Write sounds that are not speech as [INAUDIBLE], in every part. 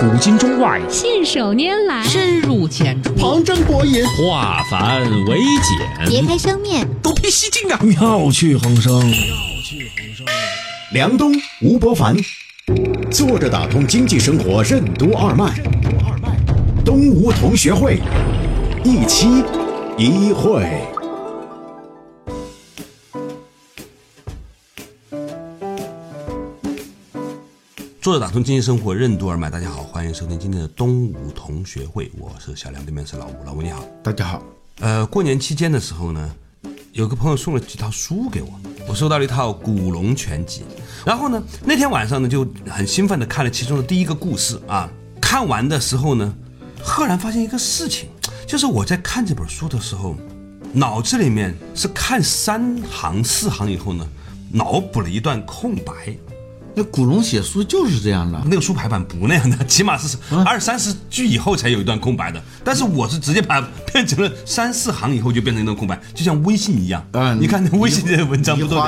古今中外，信手拈来，深入浅出，旁征博引，化繁为简，别开生面，独辟蹊径啊！妙趣横生。妙趣横生梁冬、吴伯凡，坐着打通经济生活任督二脉任督二脉。东吴同学会，一期一会。坐着打通经济生活任督二脉，大家好，欢迎收听今天的东吴同学会，我是小梁，对面是老吴，老吴你好。大家好，呃，过年期间的时候呢，有个朋友送了几套书给我，我收到了一套《古龙全集》，然后呢，那天晚上呢就很兴奋的看了其中的第一个故事啊，看完的时候呢，赫然发现一个事情，就是我在看这本书的时候，脑子里面是看三行四行以后呢，脑补了一段空白。那古龙写书就是这样的，那个书排版不那样的，[LAUGHS] 起码是二三十句以后才有一段空白的。但是我是直接把它变成了三四行以后就变成一段空白，就像微信一样。啊，你看那微信的文章不都？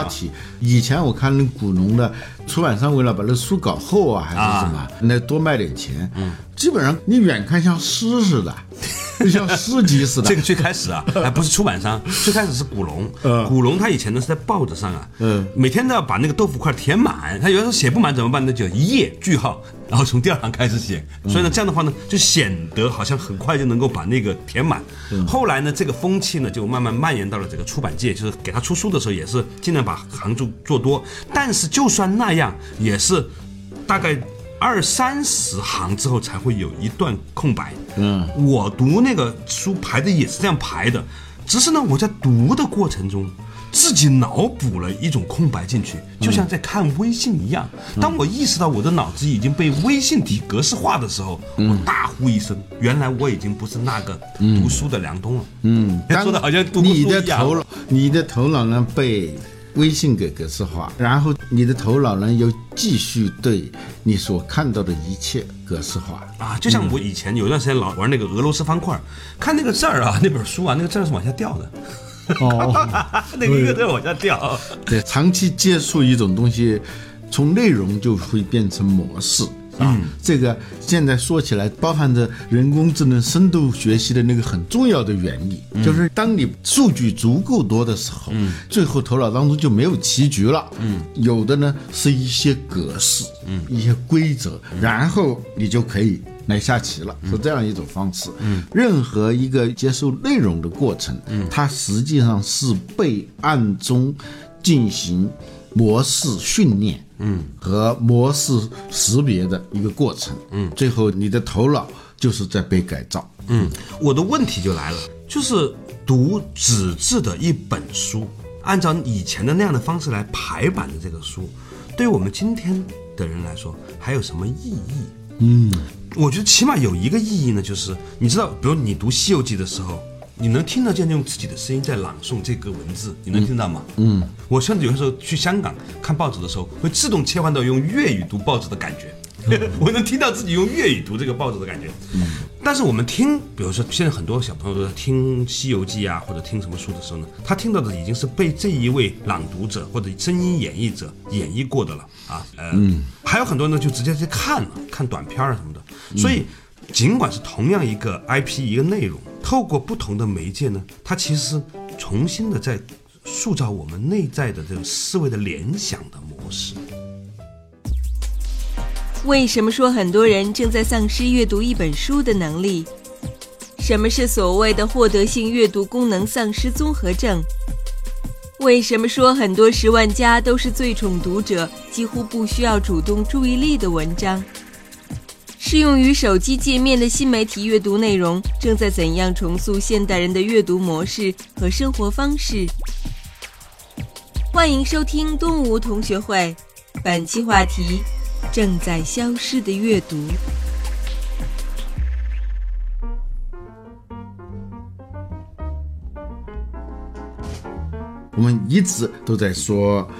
以前我看那古龙的出版商为了把那书搞厚啊，还是什么，那多卖点钱。嗯，基本上你远看像诗似的。[LAUGHS] [LAUGHS] 就像诗集似的。这个最开始啊，还不是出版商，最开始是古龙。古龙他以前呢是在报纸上啊，嗯，每天都要把那个豆腐块填满。他有的时候写不满怎么办？那就一页句号，然后从第二行开始写。所以呢，这样的话呢，就显得好像很快就能够把那个填满。后来呢，这个风气呢就慢慢蔓延到了这个出版界，就是给他出书的时候也是尽量把行数做多。但是就算那样，也是大概。二三十行之后才会有一段空白。嗯，我读那个书排的也是这样排的，只是呢，我在读的过程中自己脑补了一种空白进去，就像在看微信一样。当我意识到我的脑子已经被微信体格式化的时候，我大呼一声：原来我已经不是那个读书的梁冬了。嗯，说的好像读你的头脑，你的头脑呢被。微信给格式化，然后你的头脑呢又继续对你所看到的一切格式化啊，就像我以前有一段时间老玩那个俄罗斯方块，看那个字儿啊，[LAUGHS] 那本书啊，那个字儿是往下掉的，哦，[LAUGHS] 那个一个字往下掉。对，长期接触一种东西，从内容就会变成模式。嗯，这个现在说起来，包含着人工智能深度学习的那个很重要的原理，就是当你数据足够多的时候，嗯，最后头脑当中就没有棋局了，嗯，有的呢是一些格式，嗯，一些规则，然后你就可以来下棋了，是这样一种方式。嗯，任何一个接受内容的过程，嗯，它实际上是被暗中进行模式训练。嗯，和模式识别的一个过程，嗯，最后你的头脑就是在被改造，嗯，我的问题就来了，就是读纸质的一本书，按照以前的那样的方式来排版的这个书，对于我们今天的人来说，还有什么意义？嗯，我觉得起码有一个意义呢，就是你知道，比如你读《西游记》的时候。你能听得见用自己的声音在朗诵这个文字，你能听到吗？嗯，我甚至有的时候去香港看报纸的时候，会自动切换到用粤语读报纸的感觉，[LAUGHS] 我能听到自己用粤语读这个报纸的感觉。嗯，但是我们听，比如说现在很多小朋友都在听《西游记》啊，或者听什么书的时候呢，他听到的已经是被这一位朗读者或者声音演绎者演绎过的了啊。嗯，还有很多呢，就直接去看了，看短片啊什么的。所以，尽管是同样一个 IP 一个内容。透过不同的媒介呢，它其实重新的在塑造我们内在的这种思维的联想的模式。为什么说很多人正在丧失阅读一本书的能力？什么是所谓的获得性阅读功能丧失综合症？为什么说很多十万加都是最宠读者，几乎不需要主动注意力的文章？适用于手机界面的新媒体阅读内容正在怎样重塑现代人的阅读模式和生活方式？欢迎收听东吴同学会，本期话题：正在消失的阅读。我们一直都在说。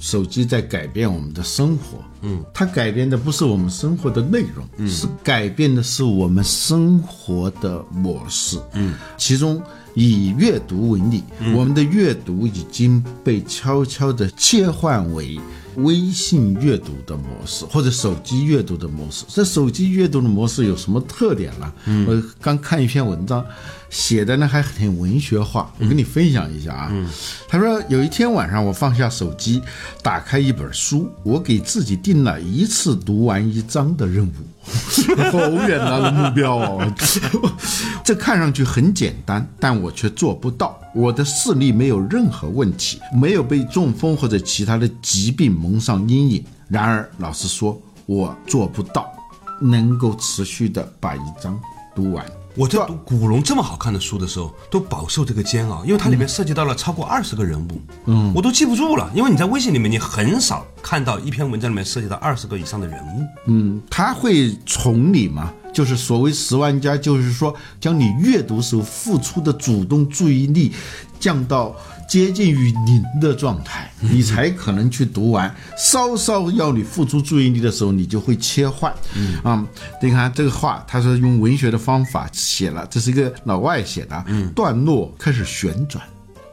手机在改变我们的生活，嗯，它改变的不是我们生活的内容，嗯，是改变的是我们生活的模式，嗯，其中以阅读为例，我们的阅读已经被悄悄地切换为微信阅读的模式或者手机阅读的模式。这手机阅读的模式有什么特点呢？我刚看一篇文章，写的呢还很文学化，我跟你分享一下啊。他说有一天晚上，我放下手机，打开一本书，我给自己定了一次读完一章的任务。[LAUGHS] 好远大的目标哦！[LAUGHS] 这看上去很简单，但我却做不到。我的视力没有任何问题，没有被中风或者其他的疾病蒙上阴影。然而，老实说，我做不到能够持续的把一章读完。我在读古龙这么好看的书的时候，都饱受这个煎熬，因为它里面涉及到了超过二十个人物，嗯，我都记不住了。因为你在微信里面，你很少看到一篇文章里面涉及到二十个以上的人物。嗯，他会宠你吗？就是所谓十万加，就是说将你阅读时候付出的主动注意力降到接近于零的状态，你才可能去读完。稍稍要你付出注意力的时候，你就会切换。嗯啊，你看这个话，他是用文学的方法写了，这是一个老外写的，嗯段落开始旋转，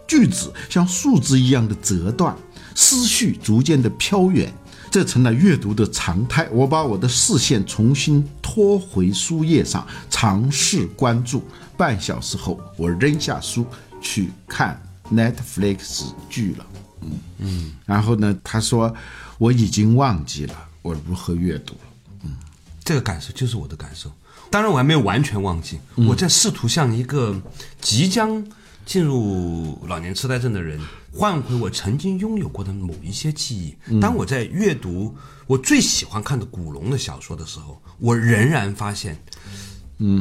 句子像树枝一样的折断，思绪逐渐的飘远。这成了阅读的常态。我把我的视线重新拖回书页上，尝试关注。半小时后，我扔下书去看 Netflix 剧了。嗯嗯。然后呢，他说我已经忘记了我如何阅读了。嗯，这个感受就是我的感受。当然，我还没有完全忘记。我在试图向一个即将进入老年痴呆症的人。换回我曾经拥有过的某一些记忆。当我在阅读我最喜欢看的古龙的小说的时候，我仍然发现，嗯，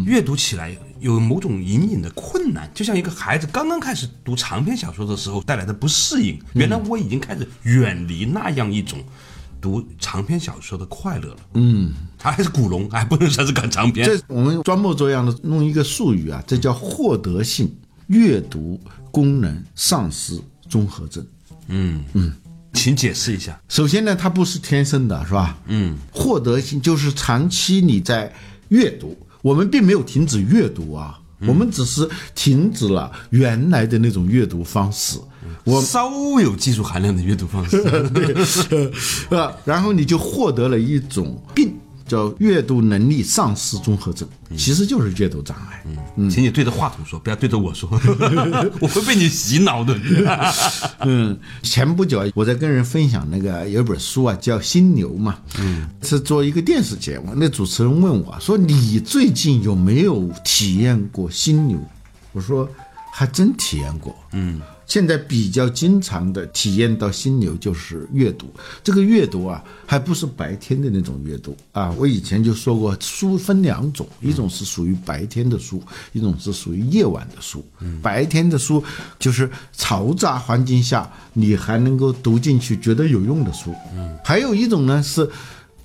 阅读起来有某种隐隐的困难，就像一个孩子刚刚开始读长篇小说的时候带来的不适应。原来我已经开始远离那样一种读长篇小说的快乐了。嗯，他还是古龙，还不能算是看长篇。这我们装模作样的弄一个术语啊，这叫获得性阅读功能丧失。综合症，嗯嗯，请解释一下。首先呢，它不是天生的，是吧？嗯，获得性就是长期你在阅读，我们并没有停止阅读啊，我们只是停止了原来的那种阅读方式，我稍有技术含量的阅读方式，[LAUGHS] 对，呃？然后你就获得了一种病。叫阅读能力丧失综合症，其实就是阅读障碍。嗯，请你对着话筒说，不要对着我说，[LAUGHS] 我会被你洗脑的。[LAUGHS] 嗯，前不久我在跟人分享那个有一本书啊，叫《心流》嘛，嗯，是做一个电视节目。那主持人问我说：“你最近有没有体验过心流？”我说：“还真体验过。”嗯。现在比较经常的体验到心流就是阅读，这个阅读啊，还不是白天的那种阅读啊。我以前就说过，书分两种，一种是属于白天的书，一种是属于夜晚的书。白天的书就是嘈杂环境下你还能够读进去，觉得有用的书。还有一种呢是。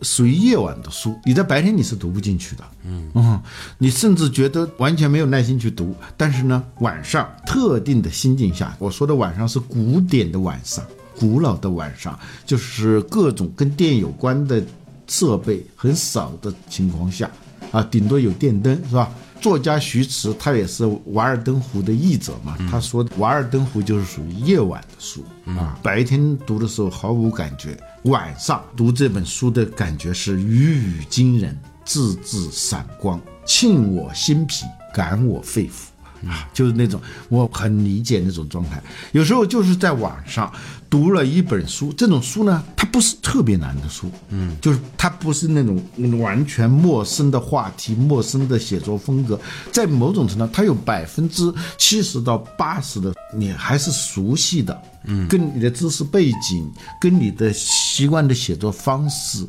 属于夜晚的书，你在白天你是读不进去的。嗯你甚至觉得完全没有耐心去读。但是呢，晚上特定的心境下，我说的晚上是古典的晚上，古老的晚上，就是各种跟电有关的设备很少的情况下，啊，顶多有电灯，是吧？作家徐迟他也是《瓦尔登湖》的译者嘛，他说《瓦尔登湖》就是属于夜晚的书啊，白天读的时候毫无感觉。晚上读这本书的感觉是语语惊人，字字闪光，沁我心脾，感我肺腑啊，就是那种我很理解那种状态。有时候就是在网上读了一本书，这种书呢，它不是特别难的书，嗯，就是它不是那种完全陌生的话题、陌生的写作风格，在某种程度，它有百分之七十到八十的你还是熟悉的。嗯，跟你的知识背景、跟你的习惯的写作方式，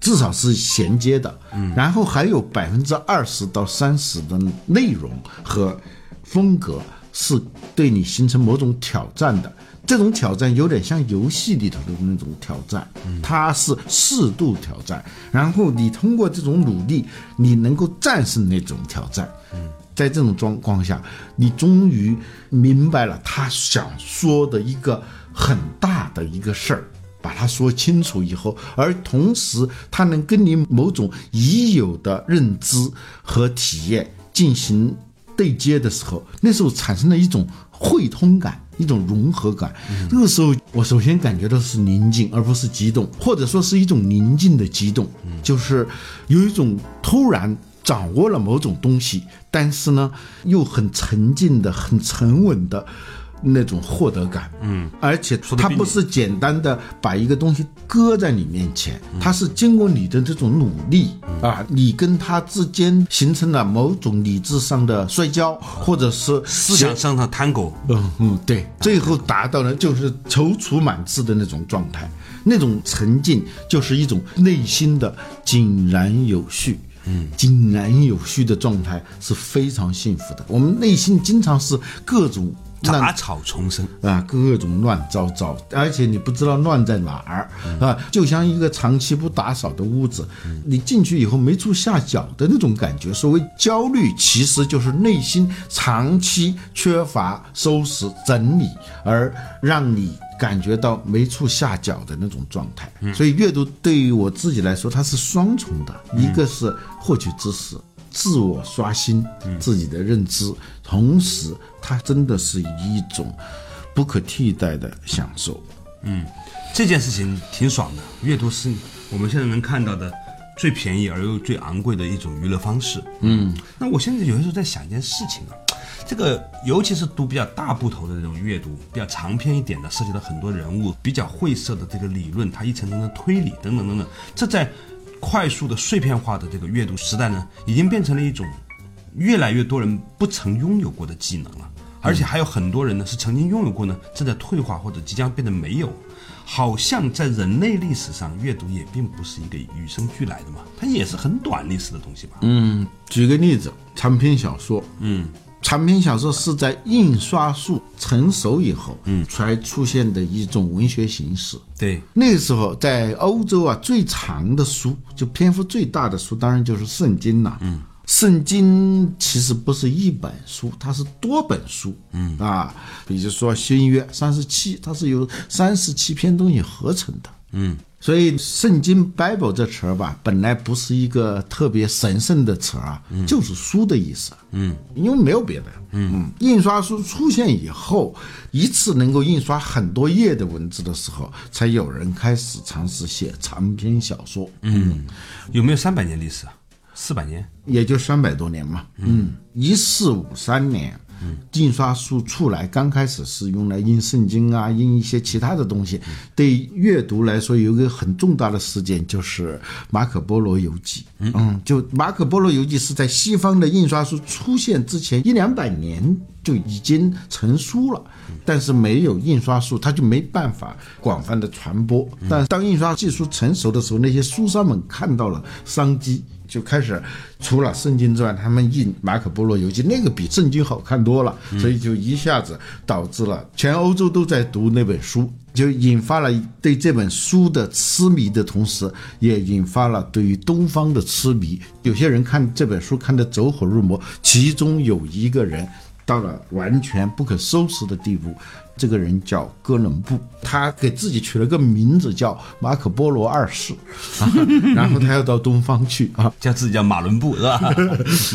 至少是衔接的。嗯，然后还有百分之二十到三十的内容和风格是对你形成某种挑战的。这种挑战有点像游戏里头的那种挑战，它是适度挑战。然后你通过这种努力，你能够战胜那种挑战。嗯。在这种状况下，你终于明白了他想说的一个很大的一个事儿，把它说清楚以后，而同时他能跟你某种已有的认知和体验进行对接的时候，那时候产生了一种汇通感，一种融合感。这个时候，我首先感觉到是宁静，而不是激动，或者说是一种宁静的激动，就是有一种突然掌握了某种东西，但是呢，又很沉静的、很沉稳的。那种获得感，嗯，而且它不是简单的把一个东西搁在你面前，它是经过你的这种努力啊，你跟他之间形成了某种理智上的摔跤，或者是思想上的 tango，嗯嗯，对，最后达到了就是踌躇满志的那种状态，那种沉静就是一种内心的井然有序，嗯，井然有序的状态是非常幸福的。我们内心经常是各种。杂草丛生啊，各种乱糟糟，而且你不知道乱在哪儿啊，就像一个长期不打扫的屋子，你进去以后没处下脚的那种感觉。所谓焦虑，其实就是内心长期缺乏收拾整理，而让你感觉到没处下脚的那种状态。所以阅读对于我自己来说，它是双重的，一个是获取知识。自我刷新自己的认知，同时它真的是一种不可替代的享受。嗯，这件事情挺爽的。阅读是我们现在能看到的最便宜而又最昂贵的一种娱乐方式。嗯，那我现在有的时候在想一件事情啊，这个尤其是读比较大部头的这种阅读，比较长篇一点的，涉及到很多人物比较晦涩的这个理论，它一层层的推理等等等等，这在。快速的碎片化的这个阅读时代呢，已经变成了一种越来越多人不曾拥有过的技能了，而且还有很多人呢是曾经拥有过呢，正在退化或者即将变得没有。好像在人类历史上，阅读也并不是一个与生俱来的嘛，它也是很短历史的东西吧。嗯，举个例子，长篇小说，嗯。长篇小说是在印刷术成熟以后，嗯，才出现的一种文学形式。对，那个时候在欧洲啊，最长的书，就篇幅最大的书，当然就是圣经了。嗯，圣经其实不是一本书，它是多本书。嗯啊，比如说新约三十七，它是由三十七篇东西合成的。嗯。所以“圣经 ”（Bible） 这词儿吧，本来不是一个特别神圣的词儿啊，就是书的意思。嗯，因为没有别的。嗯，印刷书出现以后，一次能够印刷很多页的文字的时候，才有人开始尝试写长篇小说。嗯，有没有三百年历史啊？四百年？也就三百多年嘛。嗯，一四五三年。印刷术出来，刚开始是用来印圣经啊，印一些其他的东西。对阅读来说，有一个很重大的事件，就是马可波罗游记。嗯，就马可波罗游记是在西方的印刷术出现之前一两百年就已经成书了，但是没有印刷术，它就没办法广泛的传播。但当印刷技术成熟的时候，那些书商们看到了商机。就开始，除了圣经之外，他们印《马可波罗游记》，那个比圣经好看多了，所以就一下子导致了全欧洲都在读那本书，就引发了对这本书的痴迷的同时，也引发了对于东方的痴迷。有些人看这本书看得走火入魔，其中有一个人到了完全不可收拾的地步。这个人叫哥伦布，他给自己取了个名字叫马可波罗二世，啊 [LAUGHS] 然后他要到东方去啊，叫自己叫马伦布是吧？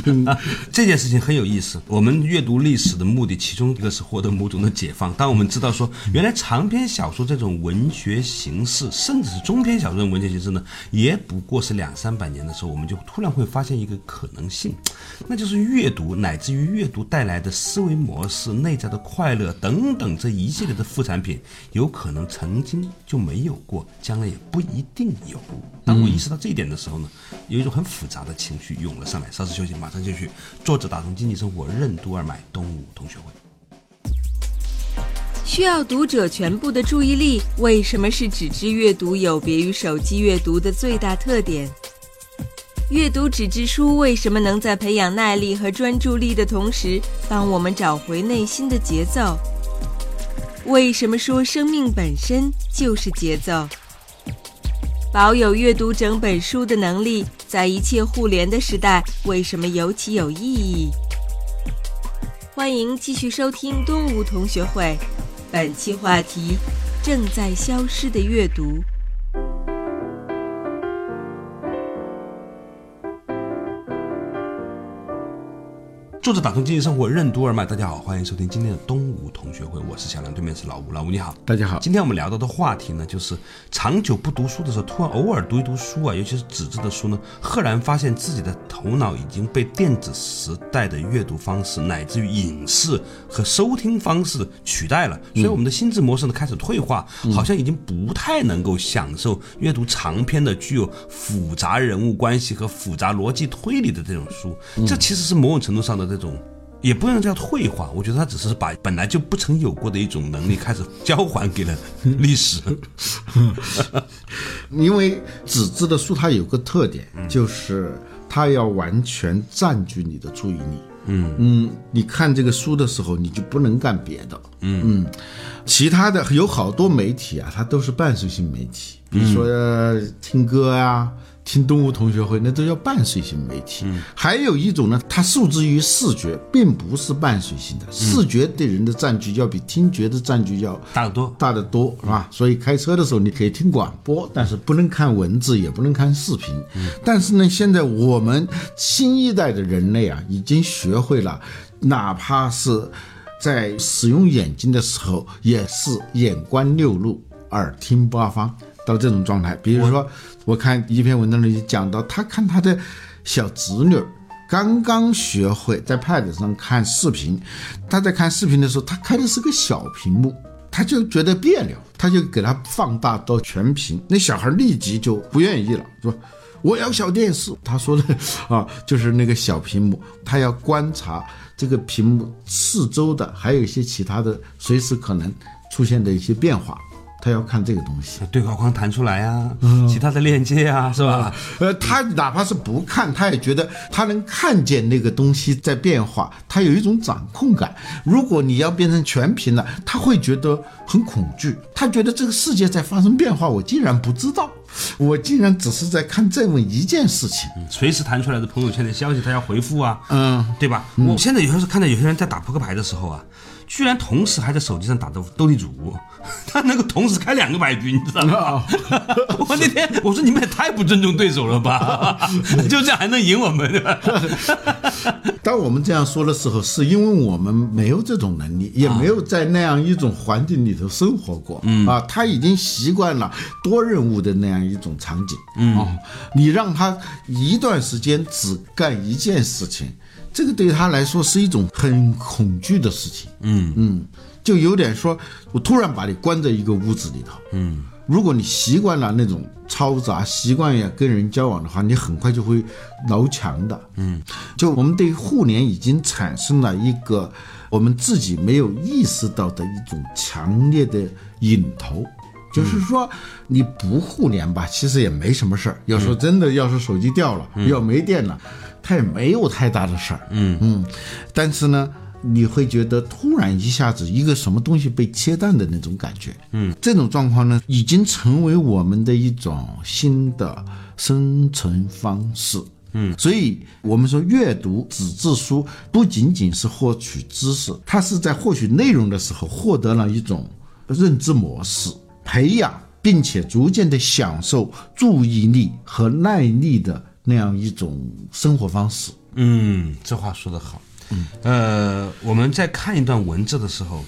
[LAUGHS] 这件事情很有意思。我们阅读历史的目的，其中一个是获得某种的解放。当我们知道说，原来长篇小说这种文学形式，甚至是中篇小说这种文学形式呢，也不过是两三百年的时候，我们就突然会发现一个可能性，[LAUGHS] 那就是阅读乃至于阅读带来的思维模式、内在的快乐等等这。一系列的副产品有可能曾经就没有过，将来也不一定有。当我意识到这一点的时候呢，有一种很复杂的情绪涌了上来。稍事休息，马上继续。作者：打通经济生活任督二脉东吴同学会。需要读者全部的注意力，为什么是纸质阅读有别于手机阅读的最大特点？阅读纸质书为什么能在培养耐力和专注力的同时，帮我们找回内心的节奏？为什么说生命本身就是节奏？保有阅读整本书的能力，在一切互联的时代，为什么尤其有意义？欢迎继续收听东吴同学会，本期话题：正在消失的阅读。作者打通经济生活任督二脉，大家好，欢迎收听今天的东吴同学会，我是小梁，对面是老吴，老吴你好。大家好，今天我们聊到的话题呢，就是长久不读书的时候，突然偶尔读一读书啊，尤其是纸质的书呢，赫然发现自己的头脑已经被电子时代的阅读方式，乃至于影视和收听方式取代了，所以我们的心智模式呢开始退化，好像已经不太能够享受阅读长篇的、具有复杂人物关系和复杂逻辑推理的这种书。这其实是某种程度上的这种。也不能叫退化，我觉得他只是把本来就不曾有过的一种能力开始交还给了历史。[LAUGHS] 因为纸质的书它有个特点，就是它要完全占据你的注意力。嗯嗯，你看这个书的时候，你就不能干别的。嗯嗯，其他的有好多媒体啊，它都是伴随性媒体，比如说听歌呀。听东吴同学会，那都叫伴随性媒体。还有一种呢，它受制于视觉，并不是伴随性的。视觉对人的占据要比听觉的占据要大得多，大得多，是吧？所以开车的时候你可以听广播，但是不能看文字，也不能看视频。但是呢，现在我们新一代的人类啊，已经学会了，哪怕是在使用眼睛的时候，也是眼观六路，耳听八方。到这种状态，比如说，我看一篇文章里讲到，他看他的小侄女刚刚学会在 Pad 上看视频，他在看视频的时候，他开的是个小屏幕，他就觉得别扭，他就给他放大到全屏，那小孩立即就不愿意了，说我要小电视。他说的啊，就是那个小屏幕，他要观察这个屏幕四周的，还有一些其他的随时可能出现的一些变化。他要看这个东西，对话框弹出来呀，其他的链接啊，是吧？呃，他哪怕是不看，他也觉得他能看见那个东西在变化，他有一种掌控感。如果你要变成全屏了，他会觉得很恐惧，他觉得这个世界在发生变化，我竟然不知道，我竟然只是在看这么一件事情。随时弹出来的朋友圈的消息，他要回复啊，嗯，对吧？我现在有时候看到有些人在打扑克牌的时候啊。居然同时还在手机上打斗斗地主，[LAUGHS] 他能够同时开两个牌局，你知道吗？[LAUGHS] 我那天我说你们也太不尊重对手了吧，[LAUGHS] 就这样还能赢我们？当我们这样说的时候，是因为我们没有这种能力，也没有在那样一种环境里头生活过。嗯啊，他已经习惯了多任务的那样一种场景。嗯，你让他一段时间只干一件事情。这个对他来说是一种很恐惧的事情，嗯。嗯，就有点说，我突然把你关在一个屋子里头，嗯，如果你习惯了那种嘈杂，习惯呀跟人交往的话，你很快就会挠墙的，嗯，就我们对互联已经产生了一个我们自己没有意识到的一种强烈的瘾头。就是说，你不互联吧，其实也没什么事儿。要说真的，要是手机掉了，要没电了，它也没有太大的事儿。嗯嗯。但是呢，你会觉得突然一下子一个什么东西被切断的那种感觉。嗯。这种状况呢，已经成为我们的一种新的生存方式。嗯。所以我们说，阅读纸质书不仅仅是获取知识，它是在获取内容的时候获得了一种认知模式。培养并且逐渐的享受注意力和耐力的那样一种生活方式。嗯，这话说得好。嗯，呃，我们在看一段文字的时候，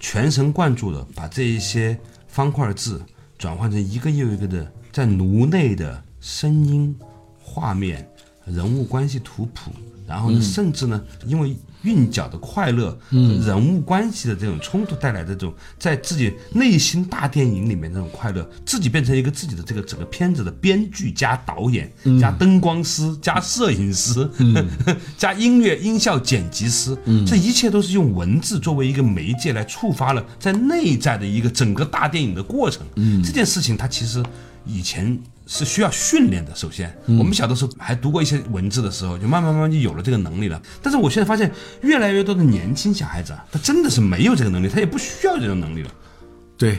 全神贯注的把这一些方块字转换成一个又一个的在颅内的声音、画面、人物关系图谱。然后呢，甚至呢，因为韵脚的快乐，人物关系的这种冲突带来的这种，在自己内心大电影里面那种快乐，自己变成一个自己的这个整个片子的编剧加导演加灯光师加摄影师 [LAUGHS] 加音乐音效剪辑师，这一切都是用文字作为一个媒介来触发了在内在的一个整个大电影的过程。这件事情它其实以前。是需要训练的。首先，我们小的时候还读过一些文字的时候，就慢慢慢慢就有了这个能力了。但是我现在发现，越来越多的年轻小孩子，他真的是没有这个能力，他也不需要这种能力了。对，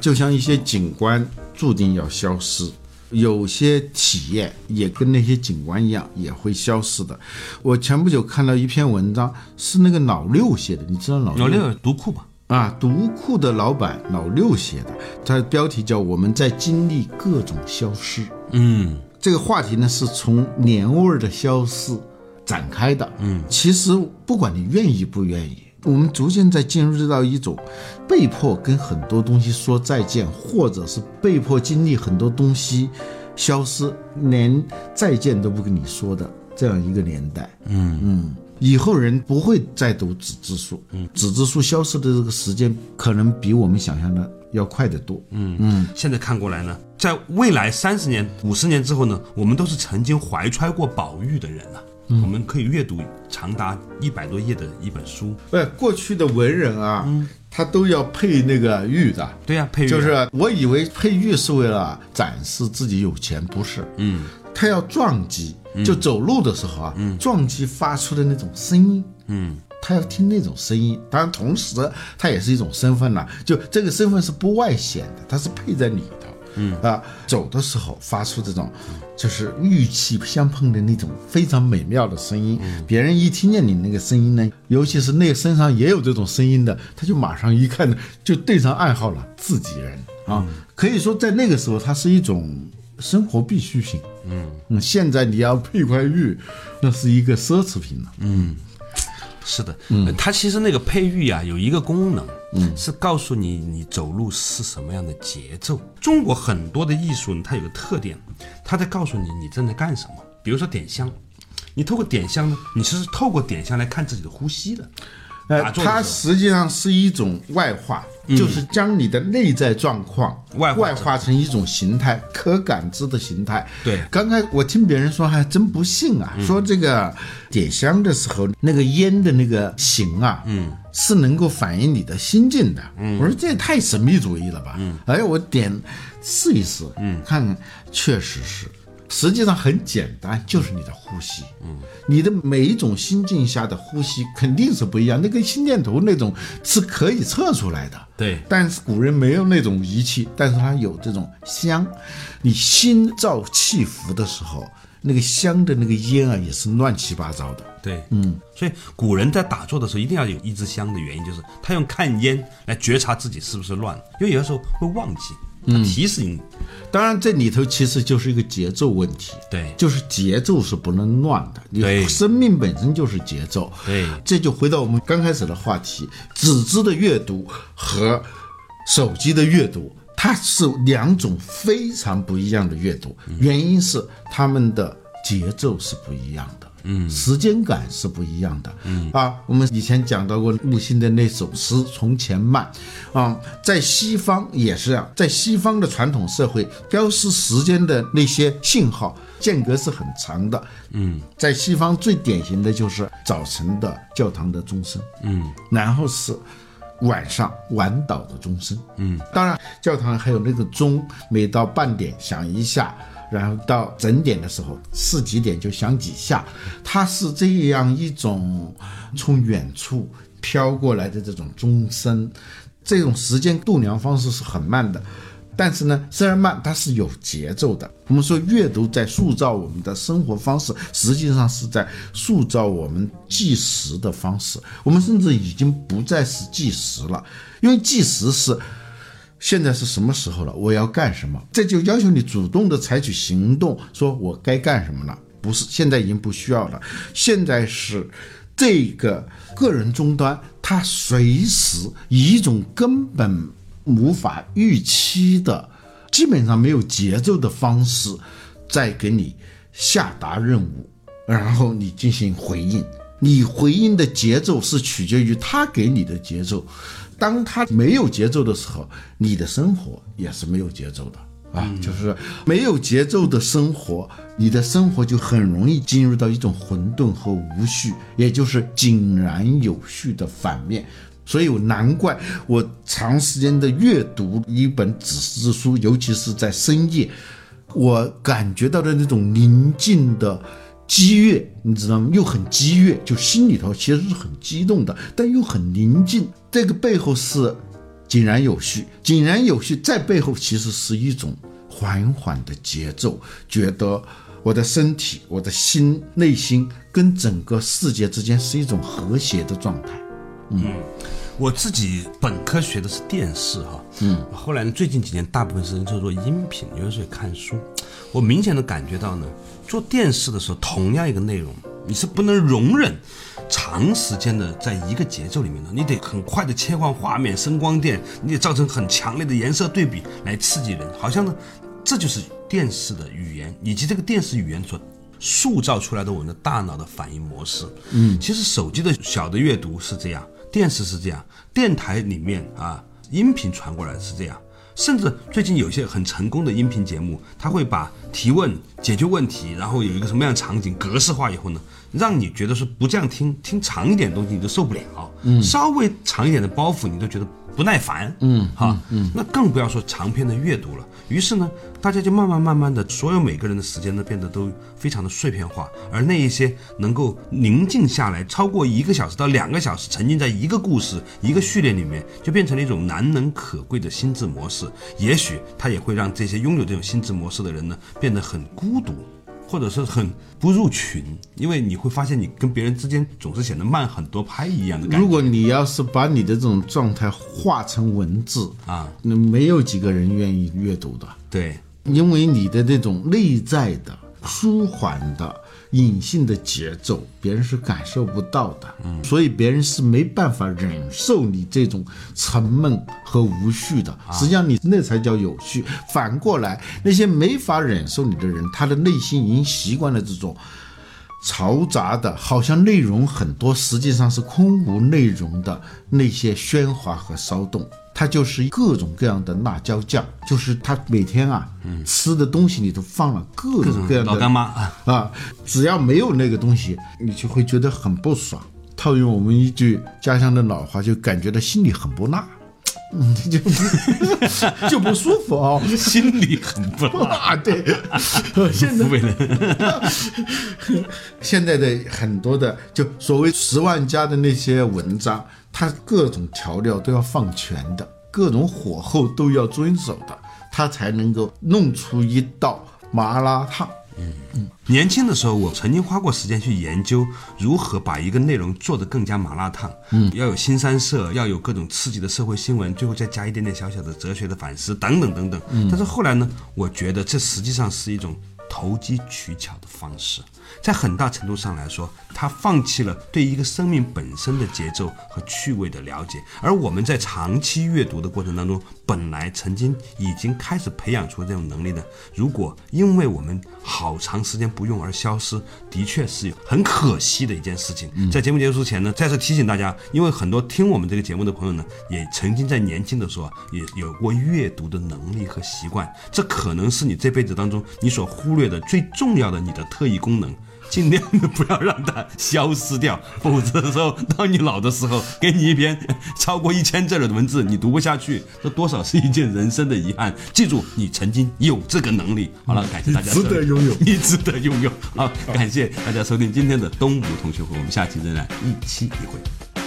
就像一些景观注定要消失，有些体验也跟那些景观一样，也会消失的。我前不久看到一篇文章，是那个老六写的，你知道老老六读库吧？啊，读库的老板老六写的，他的标题叫《我们在经历各种消失》。嗯，这个话题呢，是从年味儿的消失，展开的。嗯，其实不管你愿意不愿意，我们逐渐在进入到一种被迫跟很多东西说再见，或者是被迫经历很多东西消失，连再见都不跟你说的这样一个年代。嗯嗯。以后人不会再读纸质书，嗯，纸质书消失的这个时间可能比我们想象的要快得多，嗯嗯。现在看过来呢，在未来三十年、五十年之后呢，我们都是曾经怀揣过宝玉的人了。我们可以阅读长达一百多页的一本书。不，过去的文人啊，他都要配那个玉的。对呀，配玉。就是我以为配玉是为了展示自己有钱，不是。嗯，他要撞击。就走路的时候啊，撞击发出的那种声音，嗯，他要听那种声音。当然，同时他也是一种身份呐，就这个身份是不外显的，它是配在里头，嗯啊，走的时候发出这种，就是玉器相碰的那种非常美妙的声音。别人一听见你那个声音呢，尤其是那个身上也有这种声音的，他就马上一看呢，就对上暗号了，自己人啊。可以说，在那个时候，它是一种。生活必需品，嗯。嗯，现在你要配块玉，那是一个奢侈品了，嗯，是的，嗯，它其实那个配玉啊，有一个功能，嗯，是告诉你你走路是什么样的节奏。中国很多的艺术呢，它有个特点，它在告诉你你正在干什么。比如说点香，你透过点香呢，你是透过点香来看自己的呼吸的。呃，它实际上是一种外化，就是将你的内在状况外外化成一种形态，可感知的形态。对，刚才我听别人说还真不信啊，说这个点香的时候那个烟的那个形啊，嗯，是能够反映你的心境的。嗯，我说这也太神秘主义了吧？嗯，哎，我点试一试，嗯，看看，确实是。实际上很简单，就是你的呼吸。嗯，你的每一种心境下的呼吸肯定是不一样。那个心电图那种是可以测出来的。对，但是古人没有那种仪器，但是他有这种香。你心照气浮的时候，那个香的那个烟啊，也是乱七八糟的。对，嗯，所以古人在打坐的时候一定要有一支香的原因，就是他用看烟来觉察自己是不是乱，因为有的时候会忘记。嗯，提醒你。当然，这里头其实就是一个节奏问题。对，就是节奏是不能乱的。你，生命本身就是节奏。对，这就回到我们刚开始的话题：纸质的阅读和手机的阅读，它是两种非常不一样的阅读。原因是他们的节奏是不一样的。嗯，时间感是不一样的。嗯啊，我们以前讲到过木心的那首诗《从前慢》，啊，在西方也是啊，在西方的传统社会，标识时间的那些信号间隔是很长的。嗯，在西方最典型的就是早晨的教堂的钟声，嗯，然后是晚上晚祷的钟声，嗯，当然教堂还有那个钟，每到半点响一下。然后到整点的时候，是几点就响几下，它是这样一种从远处飘过来的这种钟声，这种时间度量方式是很慢的，但是呢，虽然慢，它是有节奏的。我们说阅读在塑造我们的生活方式，实际上是在塑造我们计时的方式。我们甚至已经不再是计时了，因为计时是。现在是什么时候了？我要干什么？这就要求你主动的采取行动，说我该干什么了。不是，现在已经不需要了。现在是这个个人终端，它随时以一种根本无法预期的、基本上没有节奏的方式，在给你下达任务，然后你进行回应。你回应的节奏是取决于他给你的节奏。当他没有节奏的时候，你的生活也是没有节奏的啊，就是没有节奏的生活，你的生活就很容易进入到一种混沌和无序，也就是井然有序的反面。所以难怪我长时间的阅读一本纸质书，尤其是在深夜，我感觉到的那种宁静的。激越，你知道吗？又很激越，就心里头其实是很激动的，但又很宁静。这个背后是井然有序，井然有序在背后其实是一种缓缓的节奏，觉得我的身体、我的心、内心跟整个世界之间是一种和谐的状态。嗯，我自己本科学的是电视哈，嗯，后来呢，最近几年大部分时间就做音频，有的时候也看书。我明显的感觉到呢，做电视的时候，同样一个内容，你是不能容忍长时间的在一个节奏里面的，你得很快的切换画面、声光电，你得造成很强烈的颜色对比来刺激人，好像呢，这就是电视的语言以及这个电视语言所塑造出来的我们的大脑的反应模式。嗯，其实手机的小的阅读是这样，电视是这样，电台里面啊，音频传过来是这样。甚至最近有些很成功的音频节目，他会把提问、解决问题，然后有一个什么样的场景格式化以后呢，让你觉得说不这样听，听长一点东西你都受不了，嗯，稍微长一点的包袱你都觉得不耐烦，嗯，哈，嗯，那更不要说长篇的阅读了。于是呢，大家就慢慢慢慢的，所有每个人的时间呢变得都非常的碎片化，而那一些能够宁静下来，超过一个小时到两个小时，沉浸在一个故事、一个序列里面，就变成了一种难能可贵的心智模式。也许它也会让这些拥有这种心智模式的人呢，变得很孤独。或者是很不入群，因为你会发现你跟别人之间总是显得慢很多拍一样的感觉。如果你要是把你的这种状态化成文字啊，那没有几个人愿意阅读的。对，因为你的那种内在的。舒缓的、隐性的节奏，别人是感受不到的，嗯，所以别人是没办法忍受你这种沉闷和无序的。实际上，你那才叫有序。反过来，那些没法忍受你的人，他的内心已经习惯了这种嘈杂的，好像内容很多，实际上是空无内容的那些喧哗和骚动。他就是各种各样的辣椒酱，就是他每天啊，吃的东西里头放了各种各样的老干妈啊，只要没有那个东西，你就会觉得很不爽。套用我们一句家乡的老话，就感觉到心里很不辣，[LAUGHS] 嗯，就 [LAUGHS] 就不舒服啊，心里很不辣。[LAUGHS] 对，现在现在的很多的就所谓十万加的那些文章。它各种调料都要放全的，各种火候都要遵守的，它才能够弄出一道麻辣烫。嗯嗯，年轻的时候，我曾经花过时间去研究如何把一个内容做得更加麻辣烫。嗯，要有新三色，要有各种刺激的社会新闻，最后再加一点点小小的哲学的反思，等等等等。嗯，但是后来呢，我觉得这实际上是一种投机取巧的方式。在很大程度上来说，他放弃了对一个生命本身的节奏和趣味的了解，而我们在长期阅读的过程当中，本来曾经已经开始培养出这种能力的，如果因为我们好长时间不用而消失，的确是很可惜的一件事情。在节目结束之前呢，再次提醒大家，因为很多听我们这个节目的朋友呢，也曾经在年轻的时候也有过阅读的能力和习惯，这可能是你这辈子当中你所忽略的最重要的你的特异功能。尽量的不要让它消失掉，否则的时候，当你老的时候，给你一篇超过一千字的文字，你读不下去，这多少是一件人生的遗憾。记住，你曾经有这个能力。[LAUGHS] 好了，感谢大家，值得拥有，[LAUGHS] 你值得拥有。好，感谢大家收听今天的东吴同学会，我们下期仍然一期一会。